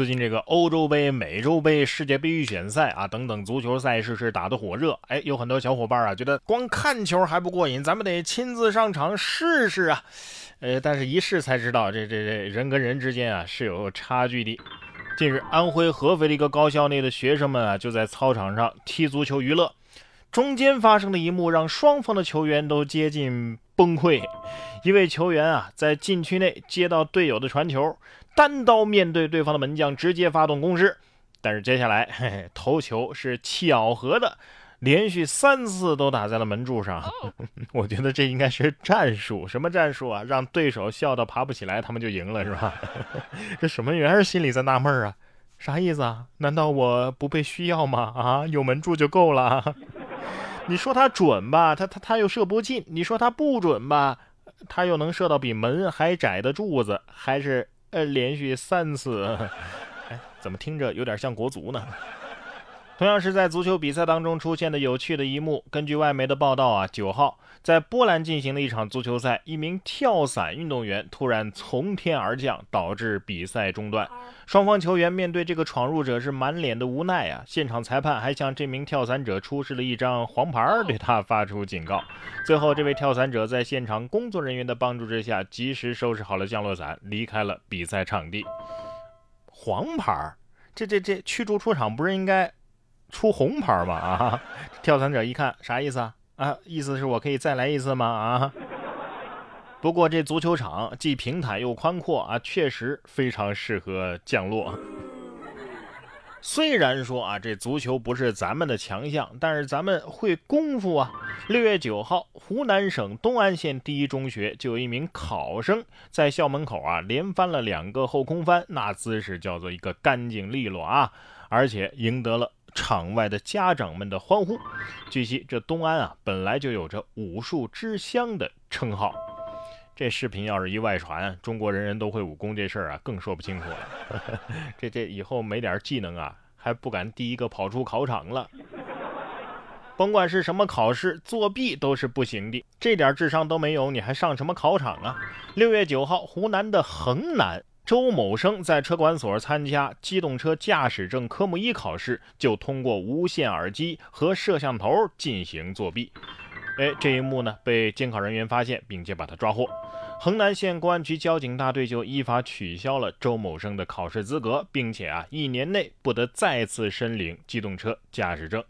最近这个欧洲杯、美洲杯、世界杯预选赛啊等等足球赛事是打得火热，哎，有很多小伙伴啊觉得光看球还不过瘾，咱们得亲自上场试试啊。呃，但是一试才知道，这这这人跟人之间啊是有差距的。近日，安徽合肥的一个高校内的学生们啊就在操场上踢足球娱乐，中间发生的一幕让双方的球员都接近崩溃。一位球员啊在禁区内接到队友的传球。单刀面对对方的门将，直接发动攻势。但是接下来，嘿嘿，头球是巧合的，连续三次都打在了门柱上。我觉得这应该是战术，什么战术啊？让对手笑到爬不起来，他们就赢了，是吧？这守门员心里在纳闷啊，啥意思啊？难道我不被需要吗？啊，有门柱就够了。你说他准吧，他他他又射不进；你说他不准吧，他又能射到比门还窄的柱子，还是？呃，连续三次，哎，怎么听着有点像国足呢？同样是在足球比赛当中出现的有趣的一幕。根据外媒的报道啊，九号在波兰进行的一场足球赛，一名跳伞运动员突然从天而降，导致比赛中断。双方球员面对这个闯入者是满脸的无奈啊！现场裁判还向这名跳伞者出示了一张黄牌，对他发出警告。最后，这位跳伞者在现场工作人员的帮助之下，及时收拾好了降落伞，离开了比赛场地。黄牌，这这这驱逐出场不是应该？出红牌嘛啊！跳伞者一看啥意思啊？啊，意思是我可以再来一次吗？啊！不过这足球场既平坦又宽阔啊，确实非常适合降落。虽然说啊，这足球不是咱们的强项，但是咱们会功夫啊。六月九号，湖南省东安县第一中学就有一名考生在校门口啊连翻了两个后空翻，那姿势叫做一个干净利落啊，而且赢得了。场外的家长们的欢呼。据悉，这东安啊，本来就有着武术之乡的称号。这视频要是一外传，中国人人都会武功这事儿啊，更说不清楚了。这这以后没点技能啊，还不敢第一个跑出考场了。甭管是什么考试，作弊都是不行的。这点智商都没有，你还上什么考场啊？六月九号，湖南的衡南。周某生在车管所参加机动车驾驶证科目一考试，就通过无线耳机和摄像头进行作弊。哎，这一幕呢被监考人员发现，并且把他抓获。衡南县公安局交警大队就依法取消了周某生的考试资格，并且啊一年内不得再次申领机动车驾驶证。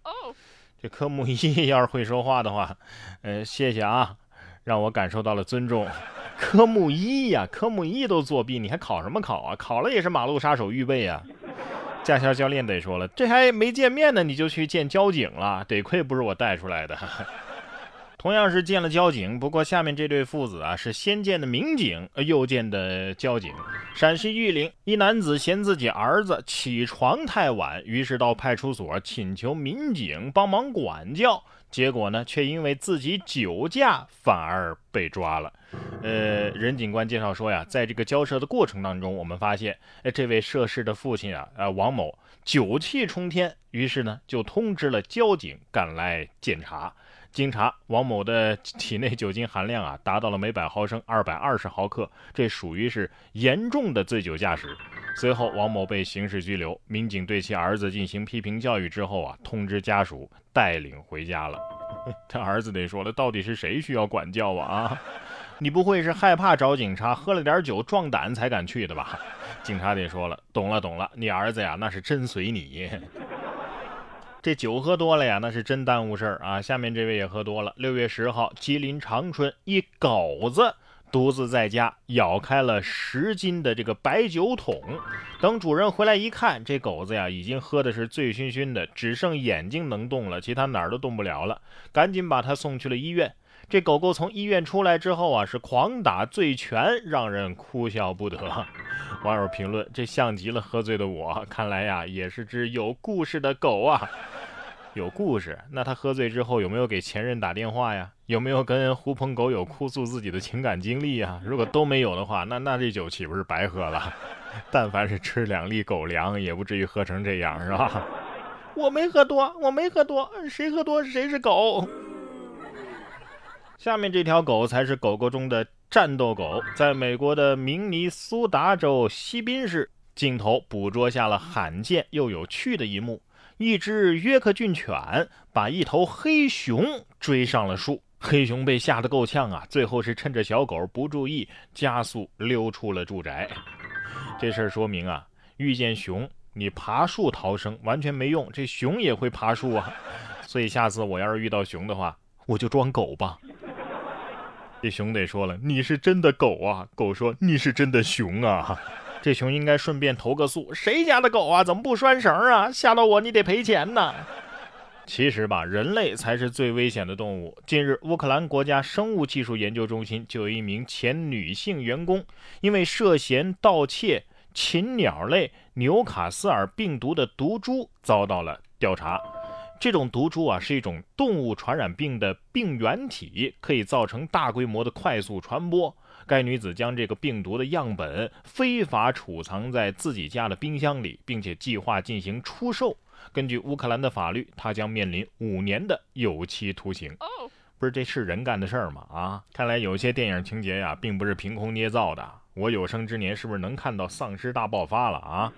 这科目一要是会说话的话，呃，谢谢啊，让我感受到了尊重。科目一呀，科目一都作弊，你还考什么考啊？考了也是马路杀手预备啊！驾校教练得说了，这还没见面呢，你就去见交警了，得亏不是我带出来的。同样是见了交警，不过下面这对父子啊，是先见的民警，又见的交警。陕西玉林一男子嫌自己儿子起床太晚，于是到派出所请求民警帮忙管教。结果呢，却因为自己酒驾，反而被抓了。呃，任警官介绍说呀，在这个交涉的过程当中，我们发现，哎，这位涉事的父亲啊，呃，王某酒气冲天，于是呢，就通知了交警赶来检查。经查，王某的体内酒精含量啊，达到了每百毫升二百二十毫克，这属于是严重的醉酒驾驶。随后，王某被刑事拘留。民警对其儿子进行批评教育之后啊，通知家属带领回家了。他儿子得说了，到底是谁需要管教啊？啊，你不会是害怕找警察，喝了点酒壮胆才敢去的吧？警察得说了，懂了懂了，你儿子呀，那是真随你。这酒喝多了呀，那是真耽误事儿啊！下面这位也喝多了。六月十号，吉林长春一狗子独自在家咬开了十斤的这个白酒桶，等主人回来一看，这狗子呀已经喝的是醉醺醺的，只剩眼睛能动了，其他哪儿都动不了了，赶紧把他送去了医院。这狗狗从医院出来之后啊，是狂打醉拳，让人哭笑不得。网友评论：这像极了喝醉的我，看来呀，也是只有故事的狗啊。有故事？那他喝醉之后有没有给前任打电话呀？有没有跟狐朋狗友哭诉自己的情感经历呀？如果都没有的话，那那这酒岂不是白喝了？但凡是吃两粒狗粮，也不至于喝成这样，是吧？我没喝多，我没喝多，谁喝多谁是狗。下面这条狗才是狗狗中的战斗狗。在美国的明尼苏达州西宾市，镜头捕捉下了罕见又有趣的一幕：一只约克郡犬把一头黑熊追上了树，黑熊被吓得够呛啊！最后是趁着小狗不注意，加速溜出了住宅。这事儿说明啊，遇见熊你爬树逃生完全没用，这熊也会爬树啊！所以下次我要是遇到熊的话，我就装狗吧。这熊得说了：“你是真的狗啊！”狗说：“你是真的熊啊！”这熊应该顺便投个诉：谁家的狗啊？怎么不拴绳啊？吓到我，你得赔钱呢。其实吧，人类才是最危险的动物。近日，乌克兰国家生物技术研究中心就有一名前女性员工，因为涉嫌盗窃禽鸟类纽卡斯尔病毒的毒株，遭到了调查。这种毒株啊，是一种动物传染病的病原体，可以造成大规模的快速传播。该女子将这个病毒的样本非法储藏在自己家的冰箱里，并且计划进行出售。根据乌克兰的法律，她将面临五年的有期徒刑。不是，这是人干的事儿吗？啊，看来有些电影情节呀，并不是凭空捏造的。我有生之年是不是能看到丧尸大爆发了啊？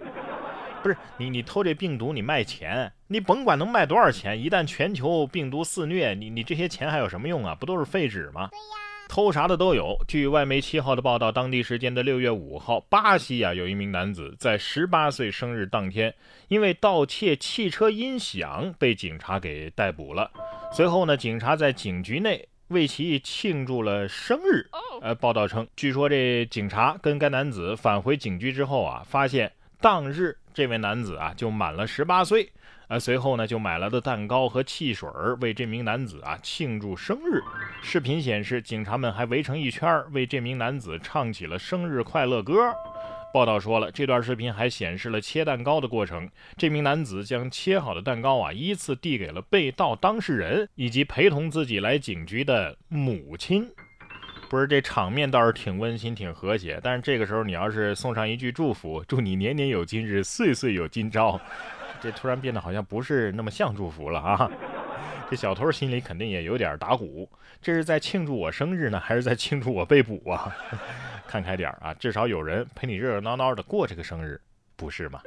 不是，你你偷这病毒，你卖钱，你甭管能卖多少钱，一旦全球病毒肆虐，你你这些钱还有什么用啊？不都是废纸吗？对呀。偷啥的都有。据外媒七号的报道，当地时间的六月五号，巴西啊有一名男子在十八岁生日当天，因为盗窃汽车音响被警察给逮捕了。随后呢，警察在警局内为其庆祝了生日。呃，报道称，据说这警察跟该男子返回警局之后啊，发现当日这位男子啊就满了十八岁。而随后呢，就买来的蛋糕和汽水儿为这名男子啊庆祝生日。视频显示，警察们还围成一圈为这名男子唱起了生日快乐歌。报道说了，这段视频还显示了切蛋糕的过程。这名男子将切好的蛋糕啊依次递给了被盗当事人以及陪同自己来警局的母亲。不是这场面倒是挺温馨、挺和谐，但是这个时候你要是送上一句祝福，祝你年年有今日，岁岁有今朝。这突然变得好像不是那么像祝福了啊！这小偷心里肯定也有点打鼓，这是在庆祝我生日呢，还是在庆祝我被捕啊？看开点啊，至少有人陪你热热闹闹的过这个生日，不是吗？